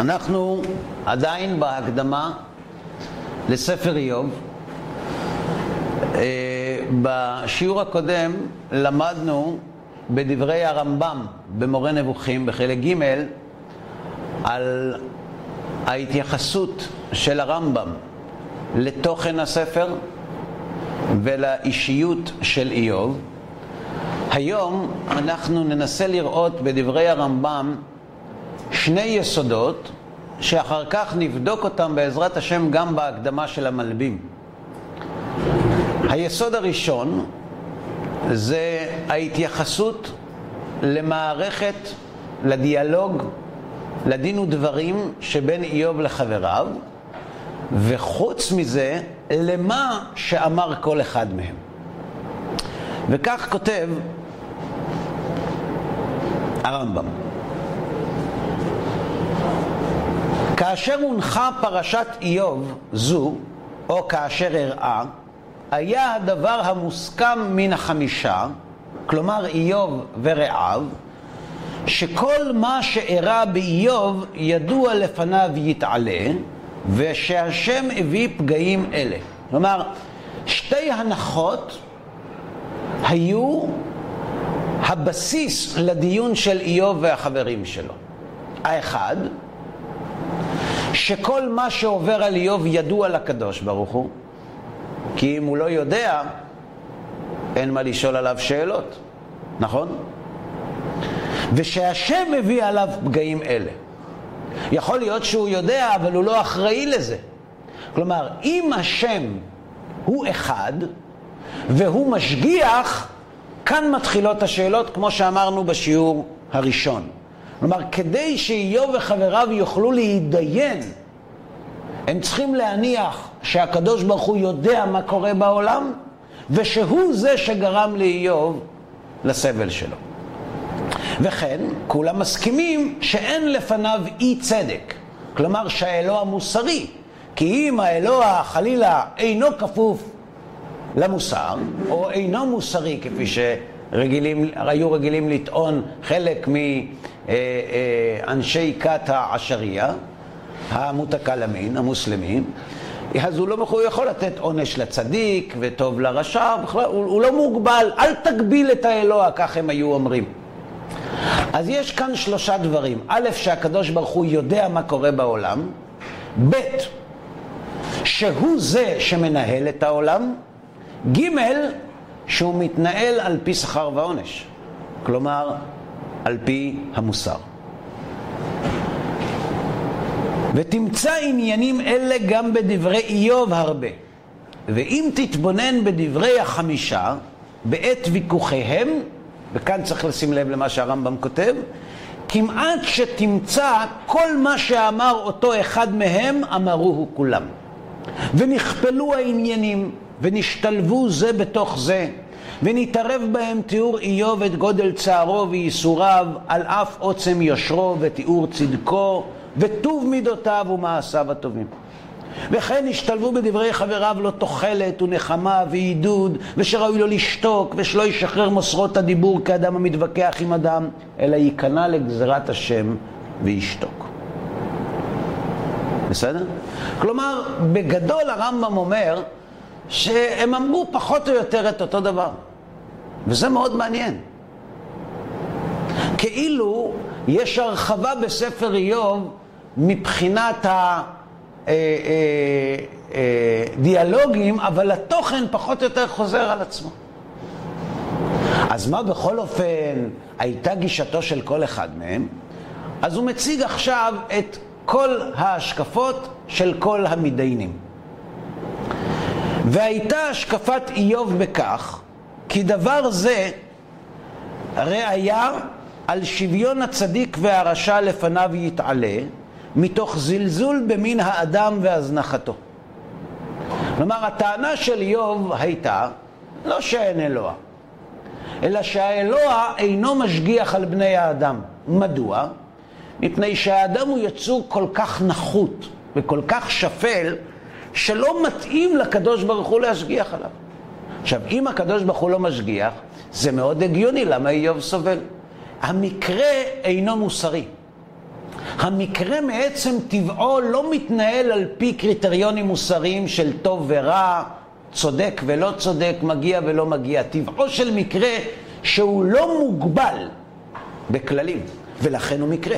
אנחנו עדיין בהקדמה לספר איוב. אה, בשיעור הקודם למדנו בדברי הרמב"ם במורה נבוכים בחלק ג' על ההתייחסות של הרמב"ם לתוכן הספר ולאישיות של איוב. היום אנחנו ננסה לראות בדברי הרמב"ם שני יסודות שאחר כך נבדוק אותם בעזרת השם גם בהקדמה של המלבים. היסוד הראשון זה ההתייחסות למערכת, לדיאלוג, לדין ודברים שבין איוב לחבריו, וחוץ מזה, למה שאמר כל אחד מהם. וכך כותב הרמב"ם. כאשר הונחה פרשת איוב זו, או כאשר הראה, היה הדבר המוסכם מן החמישה, כלומר איוב ורעיו, שכל מה שאירע באיוב ידוע לפניו יתעלה, ושהשם הביא פגעים אלה. כלומר, שתי הנחות היו הבסיס לדיון של איוב והחברים שלו. האחד, שכל מה שעובר על איוב ידוע לקדוש ברוך הוא, כי אם הוא לא יודע, אין מה לשאול עליו שאלות, נכון? ושהשם מביא עליו פגעים אלה. יכול להיות שהוא יודע, אבל הוא לא אחראי לזה. כלומר, אם השם הוא אחד, והוא משגיח, כאן מתחילות השאלות, כמו שאמרנו בשיעור הראשון. כלומר, כדי שאיוב וחבריו יוכלו להתדיין, הם צריכים להניח שהקדוש ברוך הוא יודע מה קורה בעולם, ושהוא זה שגרם לאיוב לסבל שלו. וכן, כולם מסכימים שאין לפניו אי צדק, כלומר שהאלוה מוסרי, כי אם האלוה חלילה אינו כפוף למוסר, או אינו מוסרי כפי שרגילים, היו רגילים לטעון חלק מאנשי כת העשריה, המותקלמין, המוסלמים, אז הוא לא הוא יכול לתת עונש לצדיק וטוב לרשע, הוא, הוא לא מוגבל, אל תגביל את האלוה, כך הם היו אומרים. אז יש כאן שלושה דברים. א', שהקדוש ברוך הוא יודע מה קורה בעולם, ב', שהוא זה שמנהל את העולם, ג', שהוא מתנהל על פי שכר ועונש, כלומר, על פי המוסר. ותמצא עניינים אלה גם בדברי איוב הרבה. ואם תתבונן בדברי החמישה, בעת ויכוחיהם, וכאן צריך לשים לב למה שהרמב"ם כותב, כמעט שתמצא כל מה שאמר אותו אחד מהם, אמרוהו כולם. ונכפלו העניינים, ונשתלבו זה בתוך זה, ונתערב בהם תיאור איוב את גודל צערו וייסוריו, על אף עוצם יושרו ותיאור צדקו, וטוב מידותיו ומעשיו הטובים. וכן השתלבו בדברי חבריו לא תוחלת ונחמה ועידוד, ושראוי לו לשתוק, ושלא ישחרר מוסרות הדיבור כאדם המתווכח עם אדם, אלא ייכנע לגזירת השם וישתוק. בסדר? כלומר, בגדול הרמב"ם אומר שהם אמרו פחות או יותר את אותו דבר. וזה מאוד מעניין. כאילו יש הרחבה בספר איוב מבחינת הדיאלוגים, אבל התוכן פחות או יותר חוזר על עצמו. אז מה בכל אופן הייתה גישתו של כל אחד מהם? אז הוא מציג עכשיו את כל ההשקפות של כל המתדיינים. והייתה השקפת איוב בכך, כי דבר זה ראיה על שוויון הצדיק והרשע לפניו יתעלה, מתוך זלזול במין האדם והזנחתו. כלומר, הטענה של איוב הייתה לא שאין אלוה, אלא שהאלוה אינו משגיח על בני האדם. מדוע? מפני שהאדם הוא יצור כל כך נחות וכל כך שפל, שלא מתאים לקדוש ברוך הוא להשגיח עליו. עכשיו, אם הקדוש ברוך הוא לא משגיח, זה מאוד הגיוני למה איוב סובל. המקרה אינו מוסרי. המקרה מעצם טבעו לא מתנהל על פי קריטריונים מוסריים של טוב ורע, צודק ולא צודק, מגיע ולא מגיע. טבעו של מקרה שהוא לא מוגבל בכללים, ולכן הוא מקרה.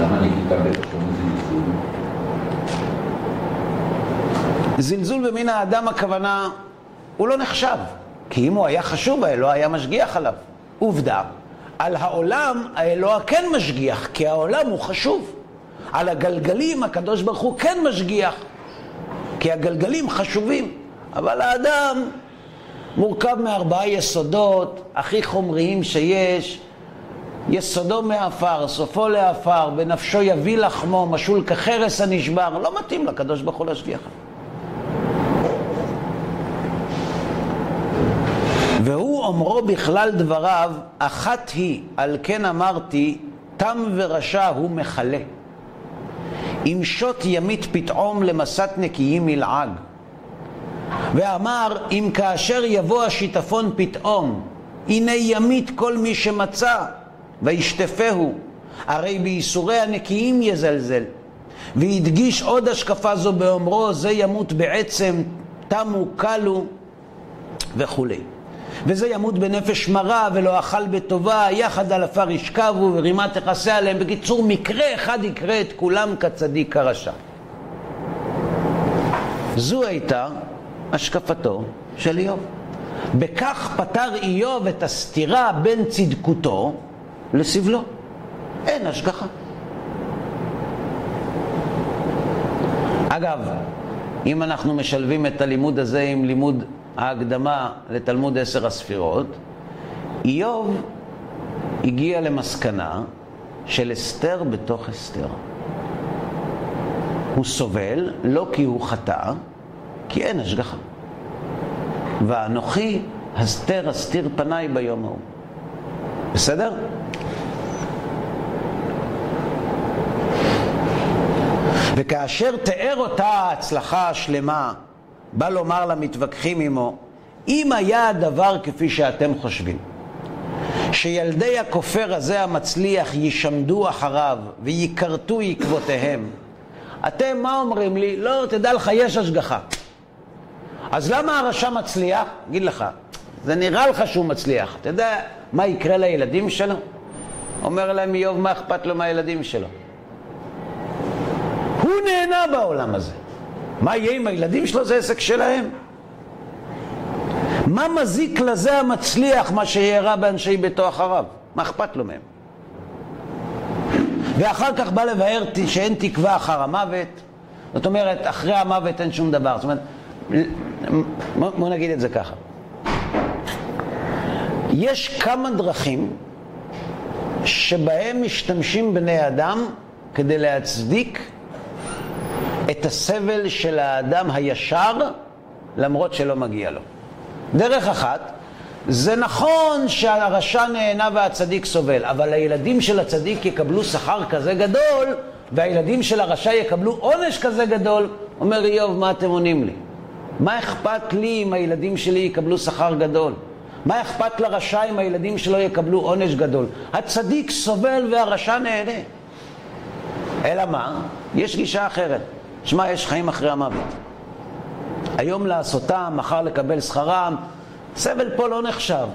למה נקיטה בלשון זלזול? זלזול במין האדם הכוונה, הוא לא נחשב. כי אם הוא היה חשוב, האלוה היה משגיח עליו. עובדה, על העולם האלוה כן משגיח, כי העולם הוא חשוב. על הגלגלים הקדוש ברוך הוא כן משגיח, כי הגלגלים חשובים. אבל האדם מורכב מארבעה יסודות הכי חומריים שיש. יסודו מעפר, סופו לעפר, בנפשו יביא לחמו, משול כחרס הנשבר. לא מתאים לקדוש ברוך הוא להשגיח והוא אומרו בכלל דבריו, אחת היא, על כן אמרתי, תם ורשע הוא מכלה. אם שוט ימית פתאום למסת נקיים ילעג. ואמר, אם כאשר יבוא השיטפון פתאום, הנה ימית כל מי שמצא, וישטפהו, הרי בייסורי הנקיים יזלזל. והדגיש עוד השקפה זו באומרו, זה ימות בעצם, תמו, כלו וכולי. וזה ימות בנפש מרה ולא אכל בטובה, יחד על עפר ישכבו ורימה תכסה עליהם. בקיצור, מקרה אחד יקרה את כולם כצדיק כרשע. זו הייתה השקפתו של איוב. בכך פתר איוב את הסתירה בין צדקותו לסבלו. אין השגחה. אגב, אם אנחנו משלבים את הלימוד הזה עם לימוד ההקדמה לתלמוד עשר הספירות, איוב הגיע למסקנה של אסתר בתוך אסתר. הוא סובל לא כי הוא חטא, כי אין השגחה. ואנוכי הסתר אסתיר פניי ביום ההוא. בסדר? וכאשר תיאר אותה ההצלחה השלמה בא לומר למתווכחים עמו, אם היה הדבר כפי שאתם חושבים, שילדי הכופר הזה המצליח יישמדו אחריו וייכרתו עקבותיהם, אתם מה אומרים לי? לא, תדע לך, יש השגחה. אז למה הרשע מצליח? אגיד לך, זה נראה לך שהוא מצליח. אתה יודע מה יקרה לילדים שלו? אומר להם איוב, מה אכפת לו מהילדים שלו? הוא נהנה בעולם הזה. מה יהיה עם הילדים שלו? זה עסק שלהם. מה מזיק לזה המצליח, מה שיהיה באנשי ביתו אחריו? מה אכפת לו מהם? ואחר כך בא לבאר שאין תקווה אחר המוות. זאת אומרת, אחרי המוות אין שום דבר. זאת אומרת, בוא נגיד את זה ככה. יש כמה דרכים שבהם משתמשים בני אדם כדי להצדיק את הסבל של האדם הישר, למרות שלא מגיע לו. דרך אחת, זה נכון שהרשע נהנה והצדיק סובל, אבל הילדים של הצדיק יקבלו שכר כזה גדול, והילדים של הרשע יקבלו עונש כזה גדול, אומר איוב, מה אתם עונים לי? מה אכפת לי אם הילדים שלי יקבלו שכר גדול? מה אכפת לרשע אם הילדים שלו יקבלו עונש גדול? הצדיק סובל והרשע נהנה. אלא מה? יש גישה אחרת. שמע, יש חיים אחרי המוות. היום לעשותם, מחר לקבל שכרם, סבל פה לא נחשב.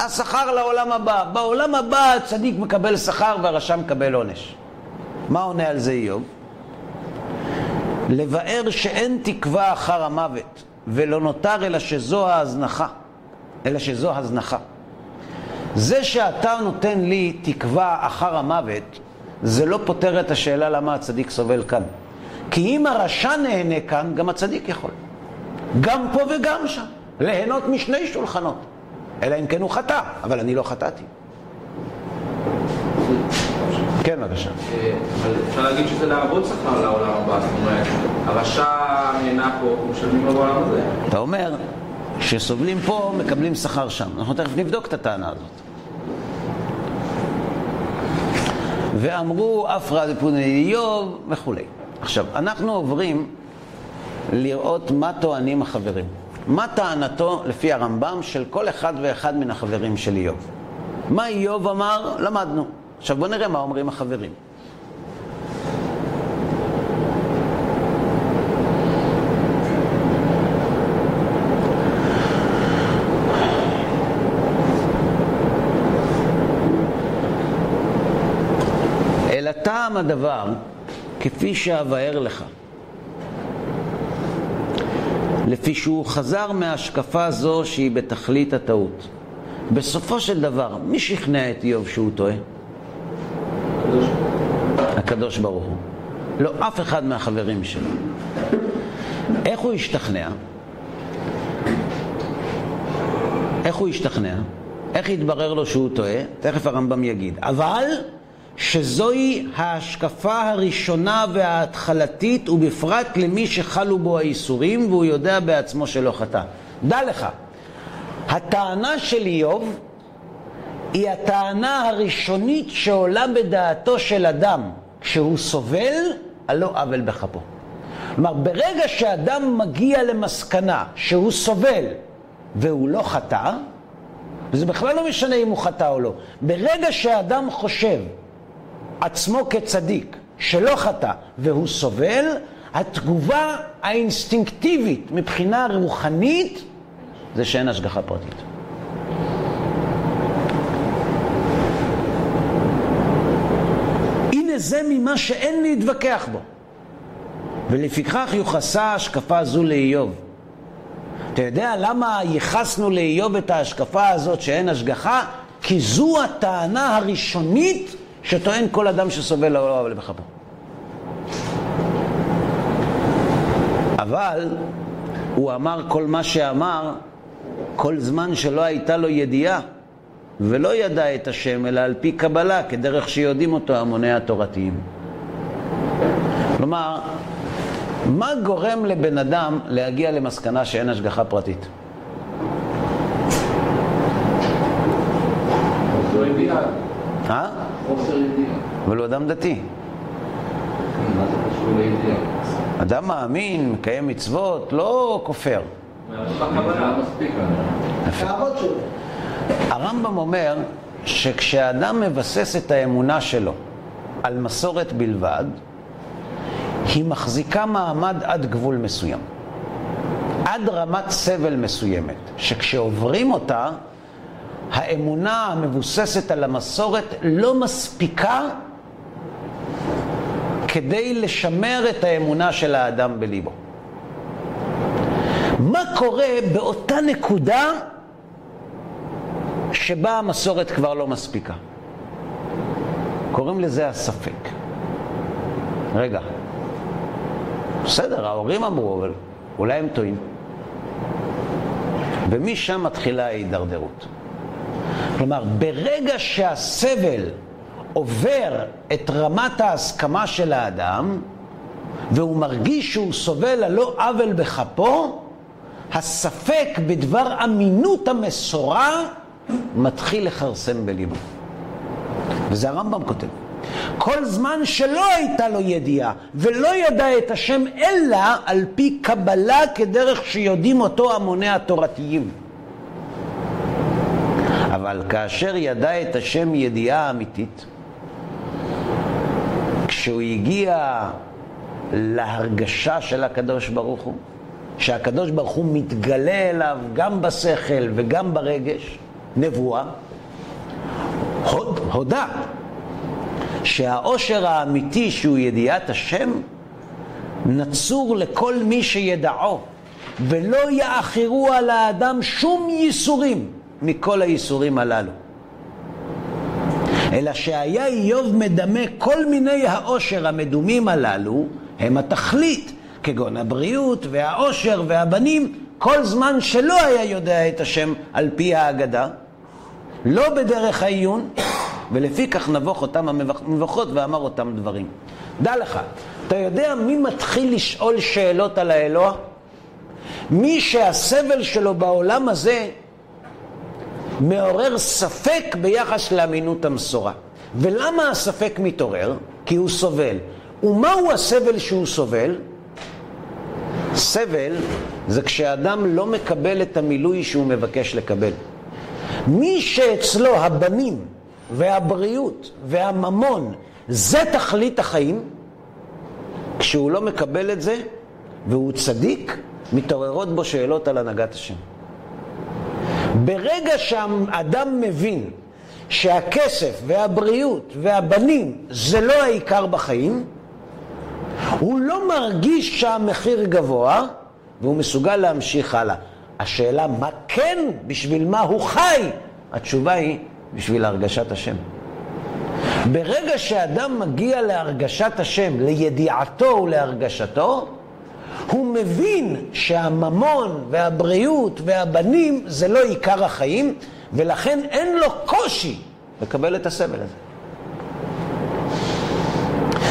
השכר לעולם הבא. בעולם הבא הצדיק מקבל שכר והרשע מקבל עונש. מה עונה על זה איוב? לבאר שאין תקווה אחר המוות, ולא נותר אלא שזו ההזנחה. אלא שזו הזנחה. זה שאתה נותן לי תקווה אחר המוות, זה לא פותר את השאלה למה הצדיק סובל כאן. כי אם הרשע נהנה כאן, גם הצדיק יכול. גם פה וגם שם. ליהנות משני שולחנות. אלא אם כן הוא חטא, אבל אני לא חטאתי. כן, בבקשה. אפשר להגיד שזה לעבוד שכר לעולם הבא, זאת אומרת, הרשע נהנה פה, משלמים לו בעולם הזה. אתה אומר שסובלים פה, מקבלים שכר שם. אנחנו תכף נבדוק את הטענה הזאת. ואמרו אף רע דפוני איוב וכולי. עכשיו, אנחנו עוברים לראות מה טוענים החברים. מה טענתו, לפי הרמב"ם, של כל אחד ואחד מן החברים של איוב. מה איוב אמר? למדנו. עכשיו בואו נראה מה אומרים החברים. אלא טעם הדבר, כפי שאבאר לך, לפי שהוא חזר מהשקפה זו שהיא בתכלית הטעות. בסופו של דבר, מי שכנע את איוב שהוא טועה? הקדוש ברוך הוא. לא אף אחד מהחברים שלו. איך הוא השתכנע? איך הוא השתכנע? איך התברר לו שהוא טועה? תכף הרמב"ם יגיד. אבל שזוהי ההשקפה הראשונה וההתחלתית, ובפרט למי שחלו בו האיסורים, והוא יודע בעצמו שלא חטא. דע לך, הטענה של איוב היא הטענה הראשונית שעולה בדעתו של אדם כשהוא סובל על לא עוול בכפו. כלומר, ברגע שאדם מגיע למסקנה שהוא סובל והוא לא חטא, וזה בכלל לא משנה אם הוא חטא או לא, ברגע שאדם חושב עצמו כצדיק שלא חטא והוא סובל, התגובה האינסטינקטיבית מבחינה רוחנית זה שאין השגחה פרטית. הנה זה ממה שאין להתווכח בו. ולפיכך יוחסה השקפה זו לאיוב. אתה יודע למה ייחסנו לאיוב את ההשקפה הזאת שאין השגחה? כי זו הטענה הראשונית שטוען כל אדם שסובל לא עוול בכפו. אבל הוא אמר כל מה שאמר כל זמן שלא הייתה לו ידיעה ולא ידע את השם אלא על פי קבלה כדרך שיודעים אותו המוני התורתיים. כלומר, מה גורם לבן אדם להגיע למסקנה שאין השגחה פרטית? חוסר ידיעה. אה? חוסר ידיעה. אבל הוא אדם דתי. מה זה קשור לידיעה? אדם מאמין, מקיים מצוות, לא כופר. האבות שלו. הרמב"ם אומר שכשאדם מבסס את האמונה שלו על מסורת בלבד, היא מחזיקה מעמד עד גבול מסוים. עד רמת סבל מסוימת, שכשעוברים אותה, האמונה המבוססת על המסורת לא מספיקה כדי לשמר את האמונה של האדם בליבו. מה קורה באותה נקודה שבה המסורת כבר לא מספיקה? קוראים לזה הספק. רגע, בסדר, ההורים אמרו, אבל אולי הם טועים. ומשם מתחילה ההידרדרות. כלומר, ברגע שהסבל עובר את רמת ההסכמה של האדם, והוא מרגיש שהוא סובל על לא עוול בכפו, הספק בדבר אמינות המסורה מתחיל לכרסם בליבו. וזה הרמב"ם כותב. כל זמן שלא הייתה לו ידיעה ולא ידע את השם אלא על פי קבלה כדרך שיודעים אותו המוני התורתיים. אבל כאשר ידע את השם ידיעה אמיתית, כשהוא הגיע להרגשה של הקדוש ברוך הוא, שהקדוש ברוך הוא מתגלה אליו גם בשכל וגם ברגש, נבואה, הוד, הודה שהאושר האמיתי שהוא ידיעת השם נצור לכל מי שידעו ולא יאחרו על האדם שום ייסורים מכל הייסורים הללו. אלא שהיה איוב מדמה כל מיני האושר המדומים הללו הם התכלית, כגון הבריאות והאושר והבנים, כל זמן שלא היה יודע את השם על פי ההגדה, לא בדרך העיון, ולפי כך נבוך אותם המבוכות ואמר אותם דברים. דע לך, אתה יודע מי מתחיל לשאול שאלות על האלוה? מי שהסבל שלו בעולם הזה מעורר ספק ביחס לאמינות המסורה. ולמה הספק מתעורר? כי הוא סובל. ומהו הסבל שהוא סובל? סבל זה כשאדם לא מקבל את המילוי שהוא מבקש לקבל. מי שאצלו הבנים והבריאות והממון זה תכלית החיים, כשהוא לא מקבל את זה והוא צדיק, מתעוררות בו שאלות על הנהגת השם. ברגע שהאדם מבין שהכסף והבריאות והבנים זה לא העיקר בחיים, הוא לא מרגיש שהמחיר גבוה והוא מסוגל להמשיך הלאה. השאלה מה כן, בשביל מה הוא חי? התשובה היא בשביל הרגשת השם. ברגע שאדם מגיע להרגשת השם, לידיעתו ולהרגשתו, הוא מבין שהממון והבריאות והבנים זה לא עיקר החיים, ולכן אין לו קושי לקבל את הסבל הזה.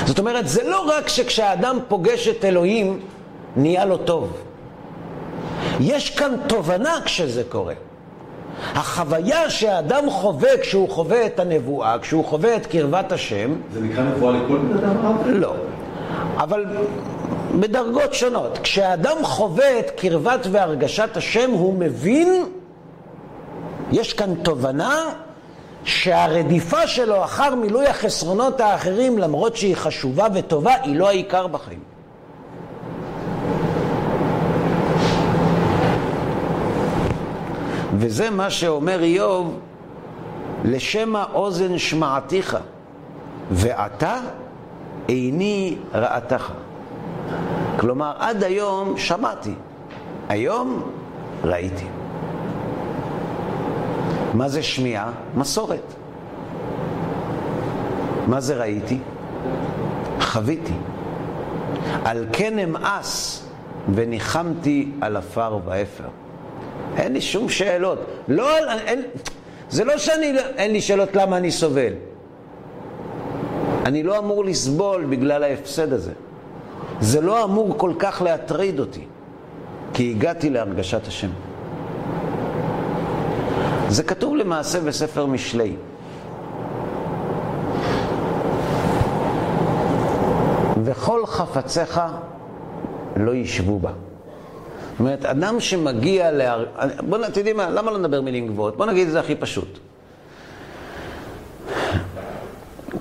זאת אומרת, זה לא רק שכשהאדם פוגש את אלוהים, נהיה לו טוב. יש כאן תובנה כשזה קורה. החוויה שהאדם חווה כשהוא חווה את הנבואה, כשהוא חווה את קרבת השם... זה נקרא נבואה לכל בן אדם? לא. אבל בדרגות שונות. כשהאדם חווה את קרבת והרגשת השם, הוא מבין, יש כאן תובנה שהרדיפה שלו אחר מילוי החסרונות האחרים, למרות שהיא חשובה וטובה, היא לא העיקר בחיים. וזה מה שאומר איוב, לשמע אוזן שמעתיך, ועתה איני רעתך. כלומר, עד היום שמעתי, היום ראיתי. מה זה שמיעה? מסורת. מה זה ראיתי? חוויתי. על כן אמאס וניחמתי על עפר ואפר. אין לי שום שאלות. לא, אין, זה לא שאני, אין לי שאלות למה אני סובל. אני לא אמור לסבול בגלל ההפסד הזה. זה לא אמור כל כך להטריד אותי, כי הגעתי להרגשת השם. זה כתוב למעשה בספר משלי. וכל חפציך לא ישבו בה. זאת אומרת, אדם שמגיע להר... בואו, אתם יודעים מה, למה לא נדבר מילים גבוהות? בואו נגיד את זה הכי פשוט.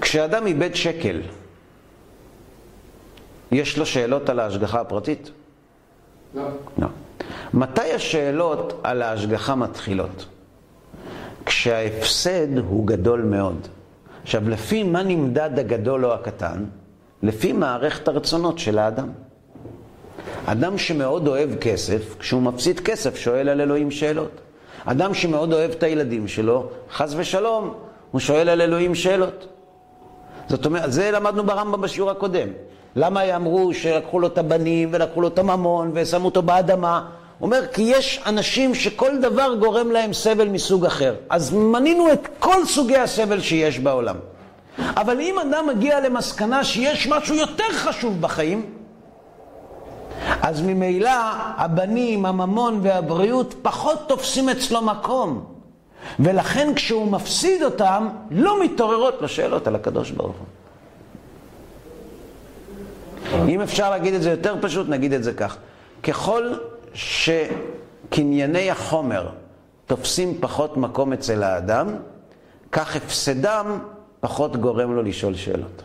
כשאדם איבד שקל, יש לו שאלות על ההשגחה הפרטית? לא. לא. מתי השאלות על ההשגחה מתחילות? כשההפסד הוא גדול מאוד. עכשיו, לפי מה נמדד הגדול או הקטן? לפי מערכת הרצונות של האדם. אדם שמאוד אוהב כסף, כשהוא מפסיד כסף, שואל על אלוהים שאלות. אדם שמאוד אוהב את הילדים שלו, חס ושלום, הוא שואל על אלוהים שאלות. זאת אומרת, זה למדנו ברמב"ם בשיעור הקודם. למה אמרו שלקחו לו את הבנים ולקחו לו את הממון ושמו אותו באדמה? הוא אומר, כי יש אנשים שכל דבר גורם להם סבל מסוג אחר. אז מנינו את כל סוגי הסבל שיש בעולם. אבל אם אדם מגיע למסקנה שיש משהו יותר חשוב בחיים, אז ממילא הבנים, הממון והבריאות פחות תופסים אצלו מקום. ולכן כשהוא מפסיד אותם, לא מתעוררות לו שאלות על הקדוש ברוך הוא. אם אפשר להגיד את זה יותר פשוט, נגיד את זה כך. ככל שקנייני החומר תופסים פחות מקום אצל האדם, כך הפסדם פחות גורם לו לשאול שאלות.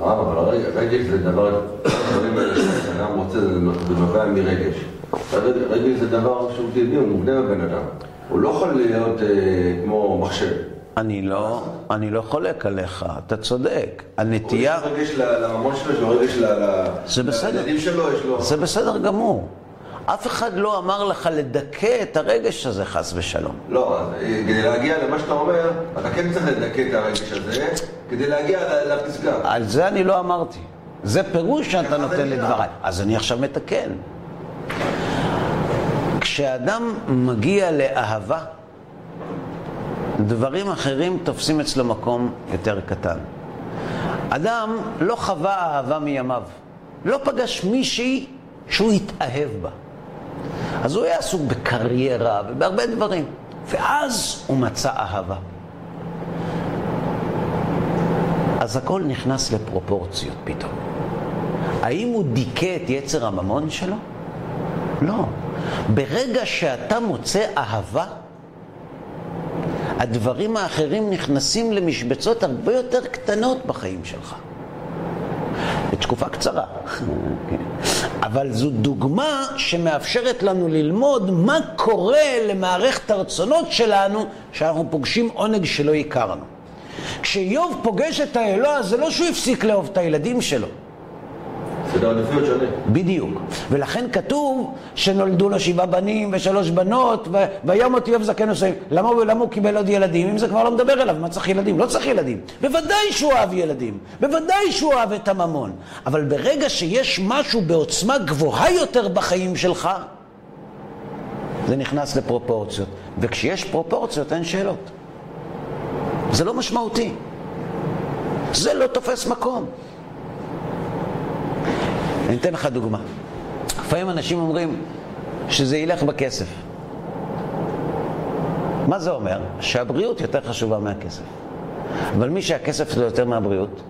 הרב, אבל רגש זה דבר, הדברים האלה שאדם רוצה, זה נובע מרגש. רגש זה דבר שהוא טבעי, הוא מובנה בבן אדם. הוא לא יכול להיות אה, כמו מחשב. אני לא, אני לא חולק עליך, אתה צודק. הנטייה... יש לו רגש לממון שלו, יש לו רגש ל- זה בסדר. לילדים שלו, יש לו... זה בסדר גמור. אף אחד לא אמר לך לדכא את הרגש הזה, חס ושלום. לא, אה, כדי להגיע למה שאתה אומר, אתה כן צריך לדכא את הרגש הזה, כדי להגיע לפסגה. על זה אני לא אמרתי. זה פירוש שאתה נותן. לדבריי. אז אני עכשיו מתקן. כשאדם מגיע לאהבה, דברים אחרים תופסים אצלו מקום יותר קטן. אדם לא חווה אהבה מימיו. לא פגש מישהי שהוא התאהב בה. אז הוא היה עסוק בקריירה ובהרבה דברים. ואז הוא מצא אהבה. אז הכל נכנס לפרופורציות פתאום. האם הוא דיכא את יצר הממון שלו? לא. ברגע שאתה מוצא אהבה, הדברים האחרים נכנסים למשבצות הרבה יותר קטנות בחיים שלך. בתקופה קצרה. אבל זו דוגמה שמאפשרת לנו ללמוד מה קורה למערכת הרצונות שלנו כשאנחנו פוגשים עונג שלא הכרנו. כשאיוב פוגש את האלוה זה לא שהוא הפסיק לאהוב את הילדים שלו. בדיוק. ולכן כתוב שנולדו לו שבעה בנים ושלוש בנות, ויום אותי איוב זקן וסיים. למה, הוא- למה הוא קיבל עוד ילדים? אם זה כבר לא מדבר אליו, מה צריך ילדים? לא צריך ילדים. בוודאי שהוא אהב ילדים. בוודאי שהוא אהב את הממון. אבל ברגע שיש משהו בעוצמה גבוהה יותר בחיים שלך, זה נכנס לפרופורציות. וכשיש פרופורציות אין שאלות. זה לא משמעותי. זה לא תופס מקום. אני אתן לך דוגמה. לפעמים אנשים אומרים שזה ילך בכסף. מה זה אומר? שהבריאות יותר חשובה מהכסף. אבל מי שהכסף שלו יותר מהבריאות,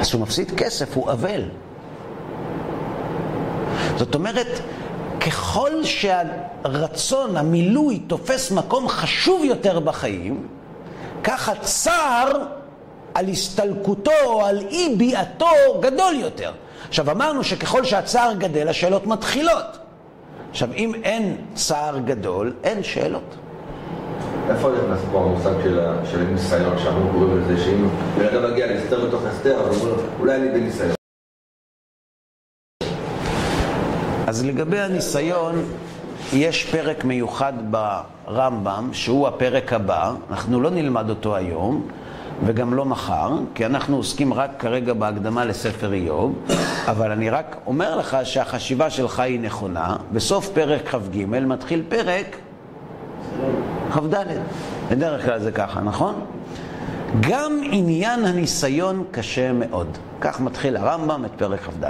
אז כשהוא מפסיד כסף הוא אבל. זאת אומרת, ככל שהרצון, המילוי, תופס מקום חשוב יותר בחיים, כך הצער על הסתלקותו או על אי ביאתו גדול יותר. עכשיו אמרנו שככל שהצער גדל השאלות מתחילות. עכשיו אם אין צער גדול, אין שאלות. איפה נכנס פה המושג של הניסיון, שאנחנו קוראים לזה, שאם בן אדם מגיע להסתר בתוך הסתר, אז אומרים לו, אולי אני בניסיון. אז לגבי הניסיון, יש פרק מיוחד ברמב"ם, שהוא הפרק הבא, אנחנו לא נלמד אותו היום, וגם לא מחר, כי אנחנו עוסקים רק כרגע בהקדמה לספר איוב, אבל אני רק אומר לך שהחשיבה שלך היא נכונה. בסוף פרק כ"ג מתחיל פרק כ"ד. בדרך כלל זה ככה, נכון? גם עניין הניסיון קשה מאוד. כך מתחיל הרמב"ם את פרק כ"ד.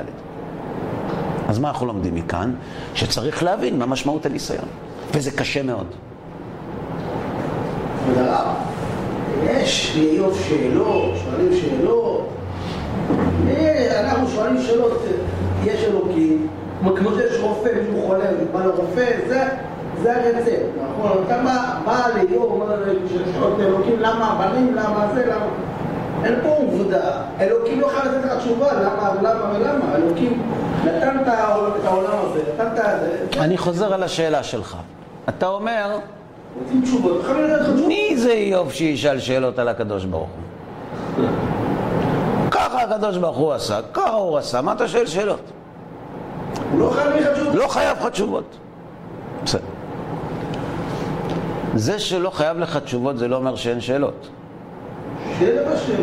אז מה אנחנו לומדים מכאן? שצריך להבין מה משמעות הניסיון. וזה קשה מאוד. כבוד הרב, יש לאיוב שאלות, שואלים שאלות. אה, אנחנו שואלים שאלות, יש אלוקים, כמו שיש רופא, מישהו חולה, בא לרופא, זה, הרצפט, נכון? אתה בא, בא לאיוב, אומר לו, שואל את אלוקים, למה הבנים, למה זה, למה... אין פה עובדה, אלוקים לא יכול לתת לך תשובה, למה ולמה ולמה, אלוקים נתן את העול- את העולם הזה, נתן את זה, אני חוזר על השאלה שלך. אתה אומר, רוצים תשובות, חייבים לתת לך. מי זה איוב שישאל שאלות על הקדוש ברוך הוא? ככה הקדוש ברוך הוא עשה, ככה הוא עשה, מה אתה שואל שאלות? הוא לא חייב לך תשובות. לא חייב לך תשובות. בסדר. זה שלא חייב לך תשובות זה לא אומר שאין שאלות.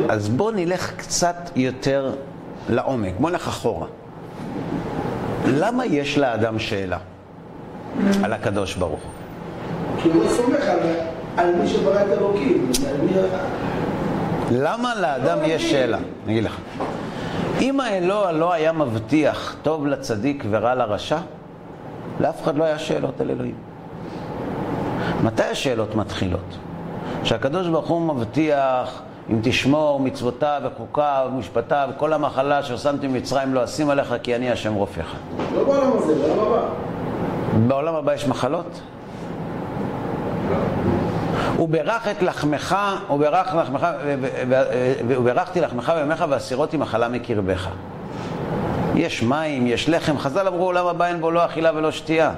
אז בוא נלך קצת יותר לעומק, בוא נלך אחורה. למה יש לאדם שאלה על הקדוש ברוך הוא? כי הוא לא סומך על, על מי שברא את אלוקים. מי... למה לאדם יש שאלה? אני אגיד לך. אם האלוה לא היה מבטיח טוב לצדיק ורע לרשע, לאף אחד לא היה שאלות על אלוהים. מתי השאלות מתחילות? שהקדוש ברוך הוא מבטיח, אם תשמור מצוותיו וחוקיו ומשפטיו, כל המחלה ששמתי במצרים לא אשים עליך כי אני השם רופאך. לא בעולם הזה, בעולם הבא. בעולם הבא יש מחלות? וברך את לחמך, וברך לחמך, וברכתי לחמך וימיך והסירותי מחלה מקרבך. יש מים, יש לחם, חז"ל אמרו עולם הבא אין בו לא אכילה ולא שתייה.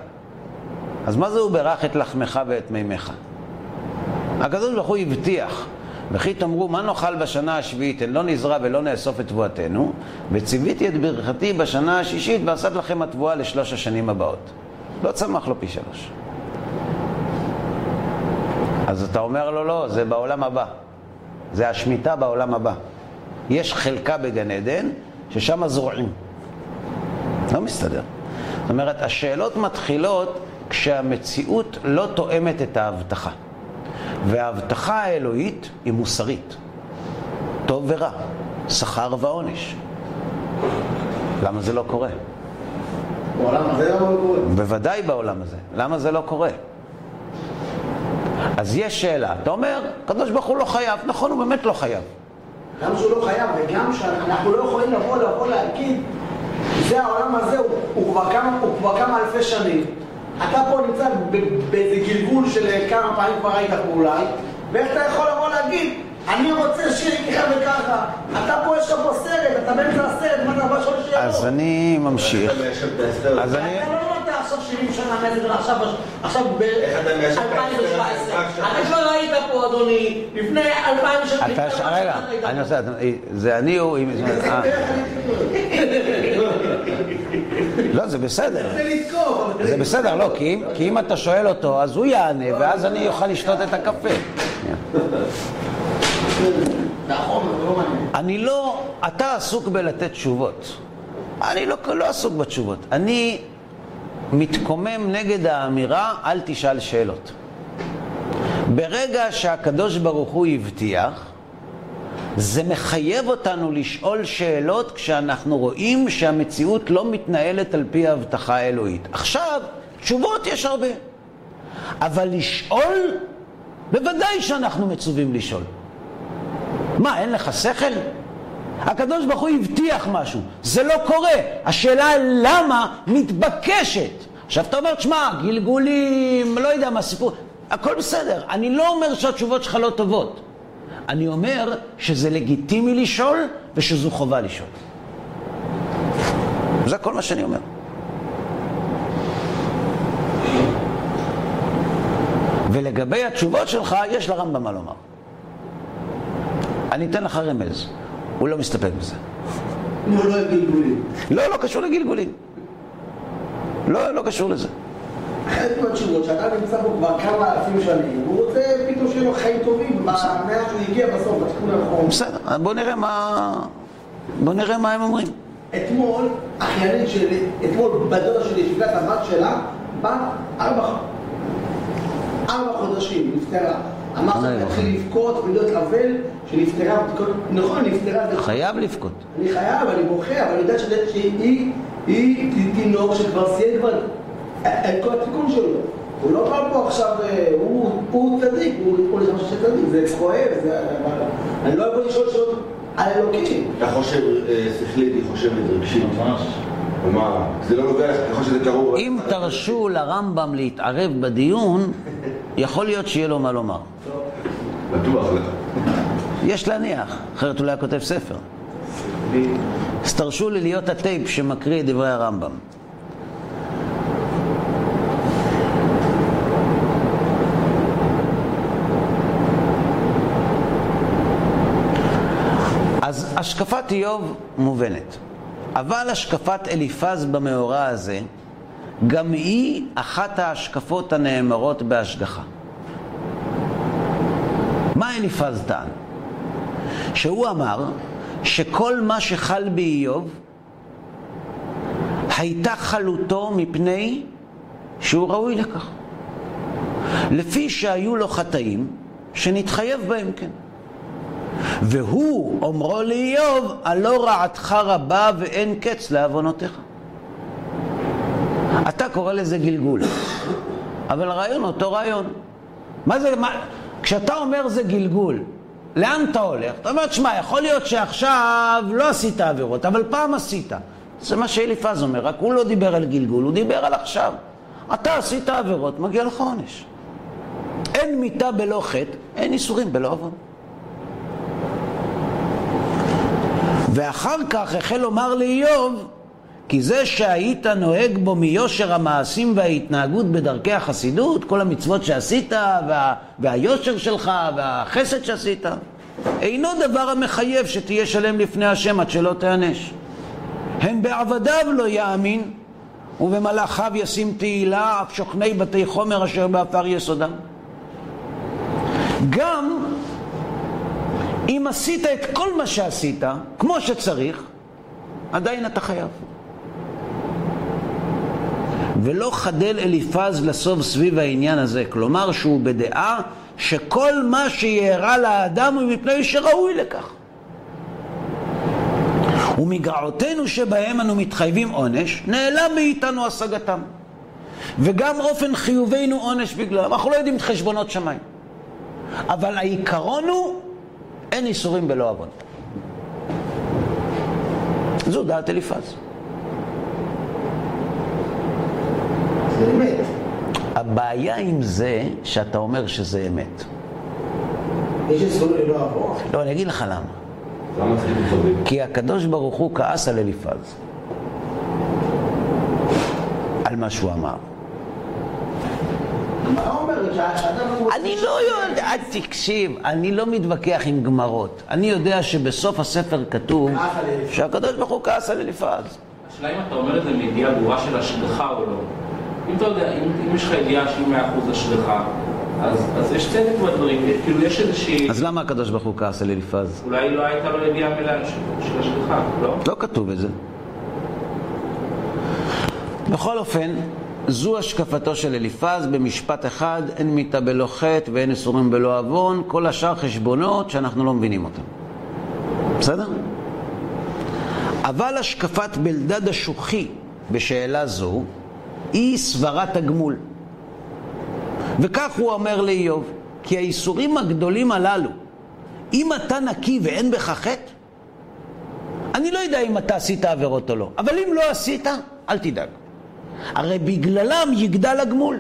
אז מה זה הוא ברך את לחמך ואת מימיך? הקדוש ברוך הוא הבטיח, וכי תאמרו מה נאכל בשנה השביעית, אין לא נזרע ולא נאסוף את תבואתנו, וציוויתי את ברכתי בשנה השישית ועשת לכם התבואה לשלוש השנים הבאות. לא צמח לו פי שלוש. אז אתה אומר לו, לא, זה בעולם הבא. זה השמיטה בעולם הבא. יש חלקה בגן עדן, ששם זורעים. לא מסתדר. זאת אומרת, השאלות מתחילות כשהמציאות לא תואמת את ההבטחה. וההבטחה האלוהית היא מוסרית. טוב ורע, שכר ועונש. למה זה לא קורה? בעולם הזה למה לא קורה? בוודאי בעולם הזה. למה זה לא קורה? אז יש שאלה. אתה אומר, הקדוש ברוך הוא לא חייב. נכון, הוא באמת לא חייב. גם שהוא לא חייב, וגם שאנחנו לא יכולים לבוא, לבוא להגיד, זה העולם הזה, הוא, הוא, כבר כמה, הוא כבר כמה אלפי שנים. אתה פה נמצא באיזה גלגול של כמה פעמים כבר היית פה אולי, ואיך אתה יכול לבוא להגיד, אני רוצה שיר ככה וככה, אתה פה, יש לך פה סרט, אתה באמצע הסרט, מה אתה בא שואל שאלות? אז אני ממשיך. אז? אני... עכשיו 70 שנה מזג, עכשיו, עכשיו איך אתה מיישב את ההסדר הזה? ב-2017. אתה כבר היית פה, אדוני, לפני 2000 שנה. אתה, ש- רגע, אני עושה, זה אני או... אם- לא, זה בסדר. זה לתקוף. אבל זה בסדר, לא, כי אם, כי אם אתה שואל אותו, אז הוא יענה, ואז אני אוכל לשתות את הקפה. לא. אני לא, אתה עסוק בלתת תשובות. אני לא, לא עסוק בתשובות. אני מתקומם נגד האמירה, אל תשאל שאלות. ברגע שהקדוש ברוך הוא הבטיח, זה מחייב אותנו לשאול שאלות כשאנחנו רואים שהמציאות לא מתנהלת על פי ההבטחה האלוהית. עכשיו, תשובות יש הרבה. אבל לשאול, בוודאי שאנחנו מצווים לשאול. מה, אין לך שכל? הקדוש ברוך הוא הבטיח משהו, זה לא קורה. השאלה למה מתבקשת. עכשיו אתה אומר, תשמע, גלגולים, לא יודע מה סיפור, הכל בסדר. אני לא אומר שהתשובות שלך לא טובות. אני אומר שזה לגיטימי לשאול ושזו חובה לשאול. זה כל מה שאני אומר. ולגבי התשובות שלך, יש לרמב"ם מה לומר. אני אתן לך רמז, הוא לא מסתפק בזה. לא גלגולים. לא, לא קשור לגלגולים. לא, לא קשור לזה. חלק מהתשובות שאתה נמצא פה כבר כמה אלפים שנים, הוא רוצה פתאום שיהיה לו חיים טובים במאה שהוא הגיע בסוף, בתיקון האחרון. בסדר, בוא נראה מה... בוא נראה מה הם אומרים. אתמול, אחיינית שלי, אתמול בדודה שלי, ישיבת הבת שלה, בת ארבע, ארבע חודשים, נפטרה. אמרת שאני אוי. אתחיל לבכות ולהיות אבל שנפטרה, נכון, נפטרה, חייב לבכות. אני חייב, אני בוכה, אבל אני יודע שזה- שהיא היא תינוק שכבר סיים כבר את כל התיקון שלו. הוא לא בא פה עכשיו, אה, הוא הוא צדיק, הוא הוא לשם של צדיק, זה כואב, זה... אני לא יכול לשאול שאלות על אלוקים. אתה חושב אה, שכלית, היא חושבת רגשית. ממש. מה, זה לא נוגע לך, אתה חושב שזה קרוב. אם תרשו לרמב"ם להתערב בדיון, יכול להיות שיהיה לו מה לומר. בטוח לך. יש להניח, אחרת אולי כותב ספר. אז תרשו לי להיות הטייפ שמקריא את דברי הרמב"ם. אז השקפת איוב מובנת, אבל השקפת אליפז במאורע הזה, גם היא אחת ההשקפות הנאמרות בהשגחה. מה אליפז טען? שהוא אמר שכל מה שחל באיוב הייתה חלותו מפני שהוא ראוי לכך. לפי שהיו לו חטאים שנתחייב בהם כן. והוא אומרו לאיוב, הלא רעתך רבה ואין קץ לעוונותיך. אתה קורא לזה גלגול, אבל הרעיון אותו רעיון. מה זה, מה, כשאתה אומר זה גלגול, לאן אתה הולך? אתה אומר, תשמע, יכול להיות שעכשיו לא עשית עבירות, אבל פעם עשית. זה מה שאליפז אומר, רק הוא לא דיבר על גלגול, הוא דיבר על עכשיו. אתה עשית עבירות, מגיע לך עונש. אין מיתה בלא חטא, אין איסורים בלא עוון. ואחר כך החל לומר לאיוב, כי זה שהיית נוהג בו מיושר המעשים וההתנהגות בדרכי החסידות, כל המצוות שעשית וה, והיושר שלך והחסד שעשית, אינו דבר המחייב שתהיה שלם לפני השם עד שלא תיענש. הן בעבדיו לא יאמין, ובמלאכיו ישים תהילה, אף שוכני בתי חומר אשר באפר יסודם. גם אם עשית את כל מה שעשית, כמו שצריך, עדיין אתה חייב. ולא חדל אליפז לסוב סביב העניין הזה, כלומר שהוא בדעה שכל מה שיארע לאדם הוא מפני שראוי לכך. ומגרעותינו שבהם אנו מתחייבים עונש, נעלם מאיתנו השגתם. וגם אופן חיובנו עונש בגללם. אנחנו לא יודעים את חשבונות שמיים. אבל העיקרון הוא, אין איסורים בלא עוון. זו דעת אליפז. זה אמת. הבעיה עם זה שאתה אומר שזה אמת. יש איסור ללא עבור? לא, אני אגיד לך למה. כי הקדוש ברוך הוא כעס על אליפז. על מה שהוא אמר. אני לא יודע, תקשיב, אני לא מתווכח עם גמרות. אני יודע שבסוף הספר כתוב. שהקדוש ברוך הוא כעס על אליפז. השאלה אם אתה אומר את זה מידיעה ברורה של השגחה או לא. אם אתה יודע, אם, אם יש לך ידיעה שהיא 100% השגחה, אז, אז יש צדק בדברים, כאילו יש איזושהי... אז למה הקדוש ברוך הוא כעס על אליפז? אולי לא הייתה לו ידיעה מלאה של, השגחה, לא? לא כתוב את זה. בכל אופן, זו השקפתו של אליפז במשפט אחד, אין מיתה בלא חטא ואין איסורים בלא עוון, כל השאר חשבונות שאנחנו לא מבינים אותם. בסדר? אבל השקפת בלדד השוחי בשאלה זו היא סברת הגמול. וכך הוא אומר לאיוב, כי האיסורים הגדולים הללו, אם אתה נקי ואין בך חטא, אני לא יודע אם אתה עשית עבירות או לא, אבל אם לא עשית, אל תדאג. הרי בגללם יגדל הגמול.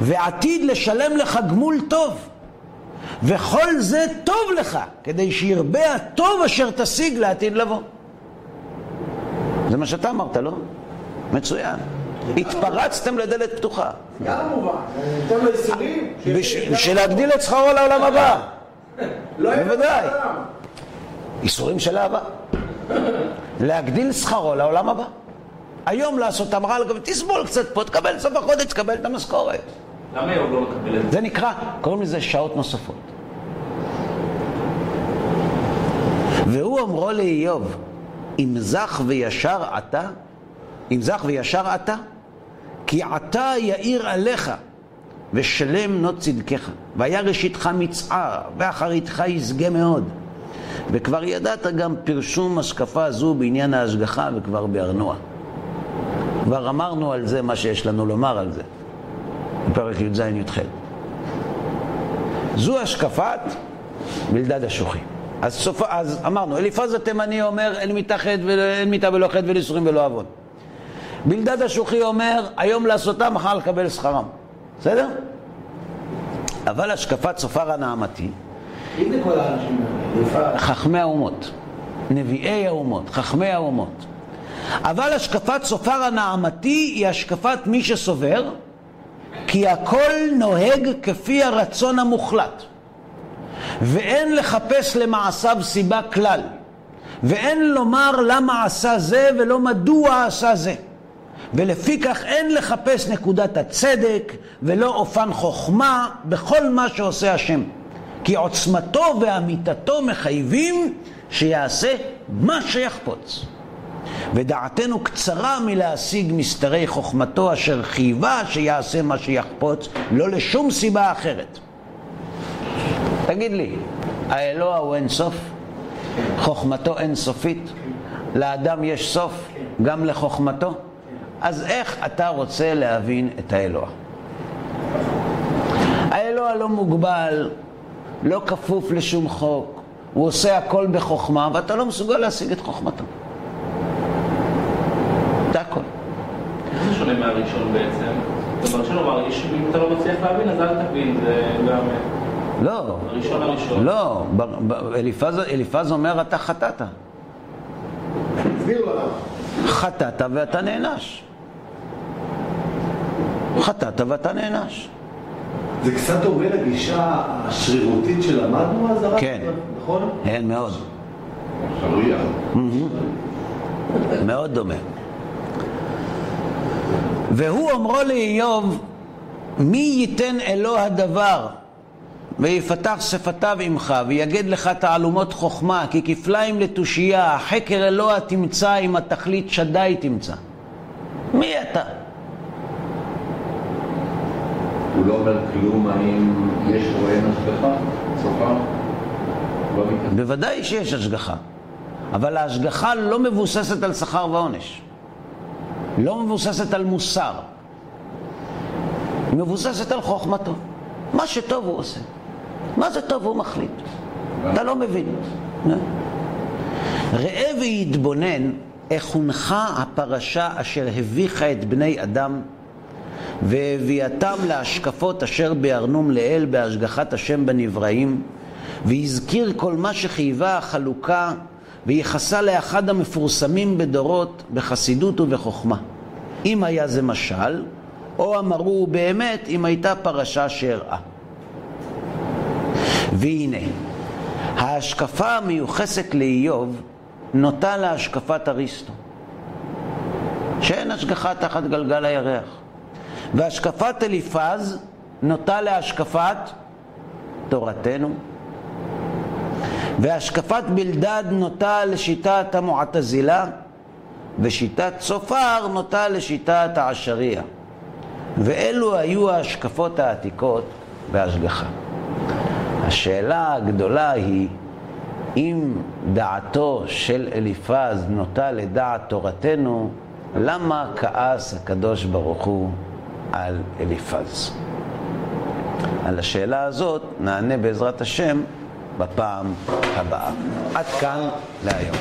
ועתיד לשלם לך גמול טוב. וכל זה טוב לך, כדי שירבה הטוב אשר תשיג לעתיד לבוא. זה מה שאתה אמרת, לא? מצוין. התפרצתם לדלת פתוחה. גם מובן. ניתן לו איסורים. בש- בשביל להגדיל את שכרו לעולם הבא. לא בוודאי. איסורים של אהבה. להגדיל שכרו לעולם הבא. היום לעשות המרה, על גבי- תסבול קצת פה, תקבל סוף החודש, תקבל את המשכורת. למה איוב לא מקבל את זה? זה נקרא, קוראים לזה שעות נוספות. והוא אומרו לאיוב, אם זך וישר אתה, אם זך וישר אתה, כי עתה יאיר עליך, ושלם נות צדקך. והיה ראשיתך מצער, ואחריתך ישגה מאוד. וכבר ידעת גם פרשום השקפה זו בעניין ההשגחה וכבר בארנוע. כבר אמרנו על זה מה שיש לנו לומר על זה, בפרק י"ז-י"ח. זו השקפת בלדד השוחי. אז, סופ... אז אמרנו, אליפז התימני אומר אין מיתה ולא חטא ולייסורים ולא עוון. בלדד השוחי אומר היום לעשותם, מחר לקבל שכרם. בסדר? אבל השקפת סופר הנעמתי. חכמי האומות, נביאי האומות, חכמי האומות. אבל השקפת סופר הנעמתי היא השקפת מי שסובר כי הכל נוהג כפי הרצון המוחלט ואין לחפש למעשיו סיבה כלל ואין לומר למה עשה זה ולא מדוע עשה זה ולפיכך אין לחפש נקודת הצדק ולא אופן חוכמה בכל מה שעושה השם כי עוצמתו ואמיתתו מחייבים שיעשה מה שיחפוץ ודעתנו קצרה מלהשיג מסתרי חוכמתו אשר חייבה שיעשה מה שיחפוץ, לא לשום סיבה אחרת. תגיד לי, האלוה הוא אין סוף? חוכמתו אין סופית? לאדם יש סוף? גם לחוכמתו? אז איך אתה רוצה להבין את האלוה? האלוה לא מוגבל, לא כפוף לשום חוק, הוא עושה הכל בחוכמה ואתה לא מסוגל להשיג את חוכמתו. זה הכל. איך זה שונה מהראשון בעצם? זאת אומרת, שלא מרגיש אם אתה לא מצליח להבין, אז אל תבין, זה גם... לא, הראשון הראשון. לא, אליפז, אליפז אומר אתה חטאת. תסביר לו למה. חטאת ואתה נענש. חטאת ואתה נענש. זה קצת דומה לגישה השרירותית שלמדנו אז, הרב? כן. נכון? כן, מאוד. מאוד דומה. והוא אומרו לאיוב, מי ייתן אלוה הדבר ויפתח שפתיו עמך ויגד לך תעלומות חוכמה כי כפליים לתושייה חקר אלוה תמצא אם התכלית שדי תמצא. מי אתה? הוא לא אומר כלום האם יש או אין השגחה? סופר? לא. בוודאי שיש השגחה, אבל ההשגחה לא מבוססת על שכר ועונש. לא מבוססת על מוסר. היא מבוססת על חוכמתו. מה שטוב הוא עושה. מה זה טוב הוא מחליט. אתה לא מבין. אה? ראה ויתבונן איך הונחה הפרשה אשר הביכה את בני אדם והביאתם להשקפות אשר בארנום לאל בהשגחת השם בנבראים, והזכיר כל מה שחייבה החלוקה, וייחסה לאחד המפורסמים בדורות בחסידות ובחוכמה. אם היה זה משל, או אמרו באמת אם הייתה פרשה שהראה. והנה, ההשקפה המיוחסת לאיוב נוטה להשקפת אריסטו, שאין השגחה תחת גלגל הירח. והשקפת אליפז נוטה להשקפת תורתנו. והשקפת בלדד נוטה לשיטת המועתזילה, ושיטת צופר נוטה לשיטת העשריה. ואלו היו ההשקפות העתיקות בהשגחה. השאלה הגדולה היא, אם דעתו של אליפז נוטה לדעת תורתנו, למה כעס הקדוש ברוך הוא על אליפז? על השאלה הזאת נענה בעזרת השם בפעם הבאה. עד כאן להיום.